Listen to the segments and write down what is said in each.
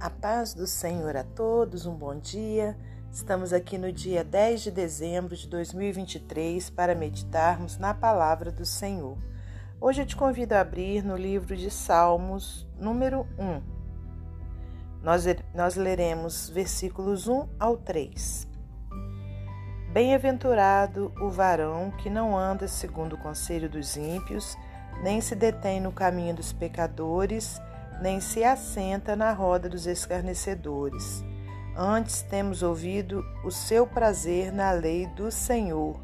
A paz do Senhor a todos, um bom dia. Estamos aqui no dia 10 de dezembro de 2023 para meditarmos na palavra do Senhor. Hoje eu te convido a abrir no livro de Salmos, número 1. Nós, nós leremos versículos 1 ao 3. Bem-aventurado o varão que não anda segundo o conselho dos ímpios, nem se detém no caminho dos pecadores, nem se assenta na roda dos escarnecedores. Antes temos ouvido o seu prazer na lei do Senhor,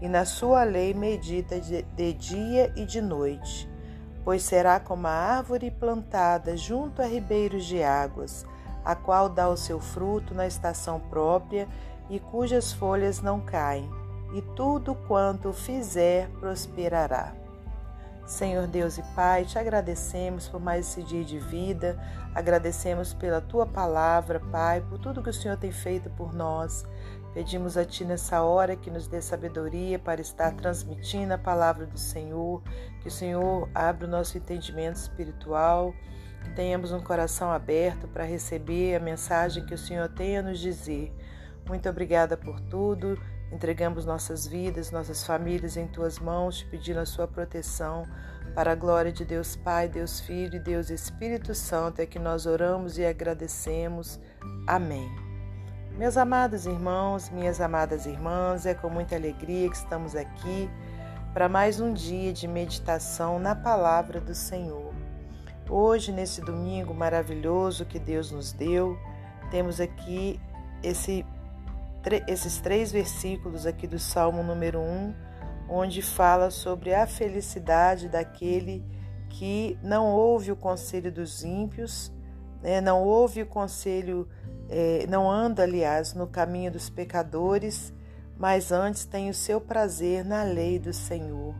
e na sua lei medita de, dia e de noite. Pois será como a árvore plantada junto a ribeiros de águas, a qual dá o seu fruto na estação própria e cujas folhas não caem, e tudo quanto fizer prosperará. Senhor Deus e Pai, te agradecemos por mais esse dia de vida, agradecemos pela tua palavra, Pai, por tudo que o Senhor tem feito por nós. Pedimos a Ti nessa hora que nos dê sabedoria para estar transmitindo a palavra do Senhor, que o Senhor abra o nosso entendimento espiritual, que tenhamos um coração aberto para receber a mensagem que o Senhor tem a nos dizer. Muito obrigada por tudo. Entregamos nossas vidas, nossas famílias em tuas mãos, te pedindo a sua proteção. Para a glória de Deus Pai, Deus Filho e Deus Espírito Santo é que nós oramos e agradecemos. Amém. Meus amados irmãos, minhas amadas irmãs, é com muita alegria que estamos aqui para mais um dia de meditação na palavra do Senhor. Hoje, nesse domingo maravilhoso que Deus nos deu, temos aqui esse esses três versículos aqui do Salmo número 1, onde fala sobre a felicidade daquele que não ouve o conselho dos ímpios, né, não ouve o conselho, é, não anda, aliás, no caminho dos pecadores, mas antes tem o seu prazer na lei do Senhor,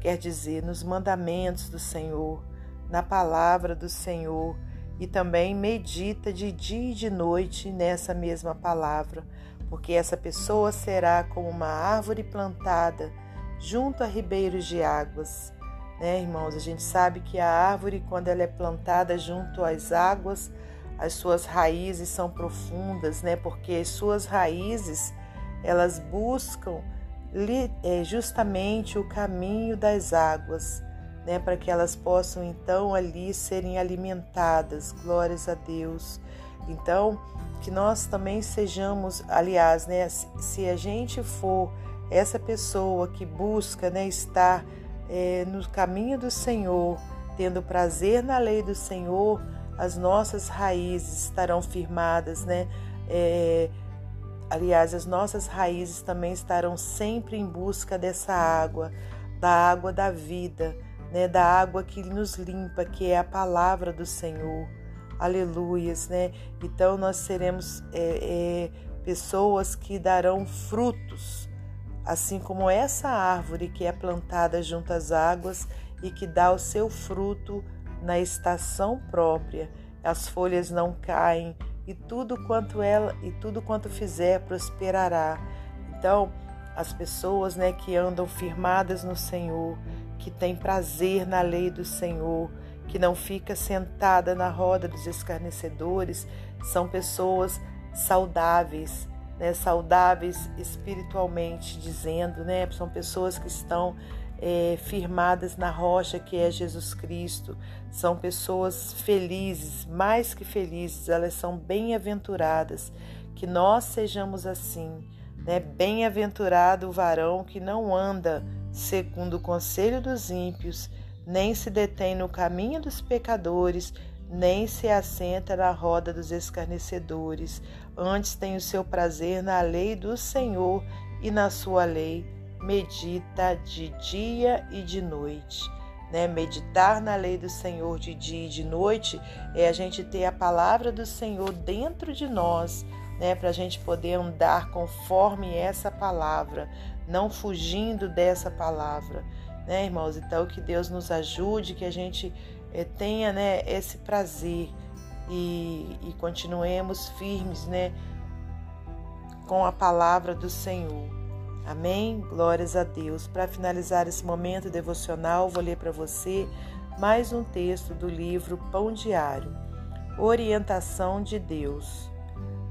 quer dizer, nos mandamentos do Senhor, na palavra do Senhor, e também medita de dia e de noite nessa mesma palavra porque essa pessoa será como uma árvore plantada junto a ribeiros de águas. Né, irmãos? A gente sabe que a árvore, quando ela é plantada junto às águas, as suas raízes são profundas, né? Porque as suas raízes elas buscam é, justamente o caminho das águas, né? Para que elas possam então ali serem alimentadas. Glórias a Deus. Então, que nós também sejamos, aliás, né, se a gente for essa pessoa que busca né, estar é, no caminho do Senhor, tendo prazer na lei do Senhor, as nossas raízes estarão firmadas, né? É, aliás, as nossas raízes também estarão sempre em busca dessa água, da água da vida, né? Da água que nos limpa, que é a palavra do Senhor aleluias, né? Então nós seremos é, é, pessoas que darão frutos, assim como essa árvore que é plantada junto às águas e que dá o seu fruto na estação própria. As folhas não caem e tudo quanto ela e tudo quanto fizer prosperará. Então, as pessoas, né, que andam firmadas no Senhor, que têm prazer na lei do Senhor, que não fica sentada na roda dos escarnecedores, são pessoas saudáveis, né? saudáveis espiritualmente dizendo, né? são pessoas que estão é, firmadas na rocha que é Jesus Cristo, são pessoas felizes, mais que felizes, elas são bem-aventuradas, que nós sejamos assim, né? Bem-aventurado o varão que não anda segundo o conselho dos ímpios, nem se detém no caminho dos pecadores, nem se assenta na roda dos escarnecedores. Antes tem o seu prazer na lei do Senhor e na sua lei medita de dia e de noite. Né? Meditar na lei do Senhor de dia e de noite é a gente ter a palavra do Senhor dentro de nós, né? para a gente poder andar conforme essa palavra, não fugindo dessa palavra né, irmãos? Então, que Deus nos ajude, que a gente é, tenha né, esse prazer e, e continuemos firmes, né, com a palavra do Senhor. Amém? Glórias a Deus. Para finalizar esse momento devocional, vou ler para você mais um texto do livro Pão Diário. Orientação de Deus.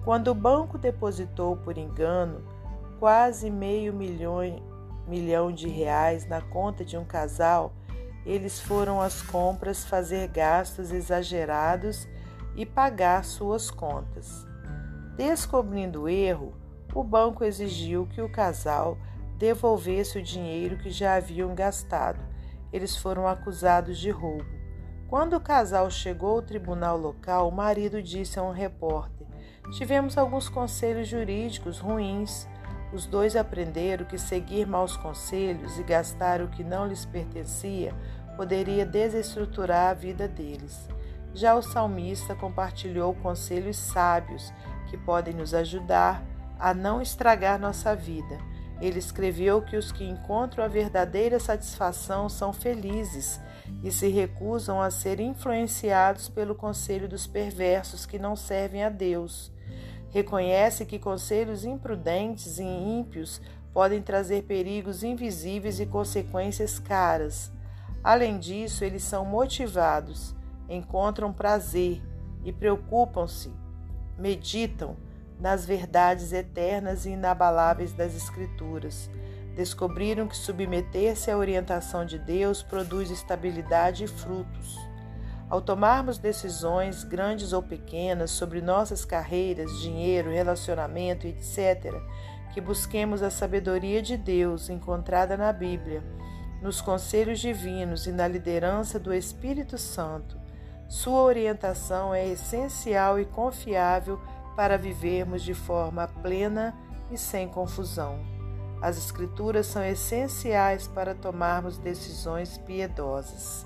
Quando o banco depositou por engano quase meio milhão, milhão de reais na conta de um casal, eles foram às compras fazer gastos exagerados e pagar suas contas. Descobrindo o erro, o banco exigiu que o casal devolvesse o dinheiro que já haviam gastado. Eles foram acusados de roubo. Quando o casal chegou ao tribunal local, o marido disse a um repórter: Tivemos alguns conselhos jurídicos ruins. Os dois aprenderam que seguir maus conselhos e gastar o que não lhes pertencia poderia desestruturar a vida deles. Já o salmista compartilhou conselhos sábios que podem nos ajudar a não estragar nossa vida. Ele escreveu que os que encontram a verdadeira satisfação são felizes e se recusam a ser influenciados pelo conselho dos perversos que não servem a Deus. Reconhece que conselhos imprudentes e ímpios podem trazer perigos invisíveis e consequências caras. Além disso, eles são motivados, encontram prazer e preocupam-se, meditam nas verdades eternas e inabaláveis das Escrituras. Descobriram que submeter-se à orientação de Deus produz estabilidade e frutos. Ao tomarmos decisões, grandes ou pequenas, sobre nossas carreiras, dinheiro, relacionamento, etc., que busquemos a sabedoria de Deus encontrada na Bíblia, nos conselhos divinos e na liderança do Espírito Santo. Sua orientação é essencial e confiável para vivermos de forma plena e sem confusão. As Escrituras são essenciais para tomarmos decisões piedosas.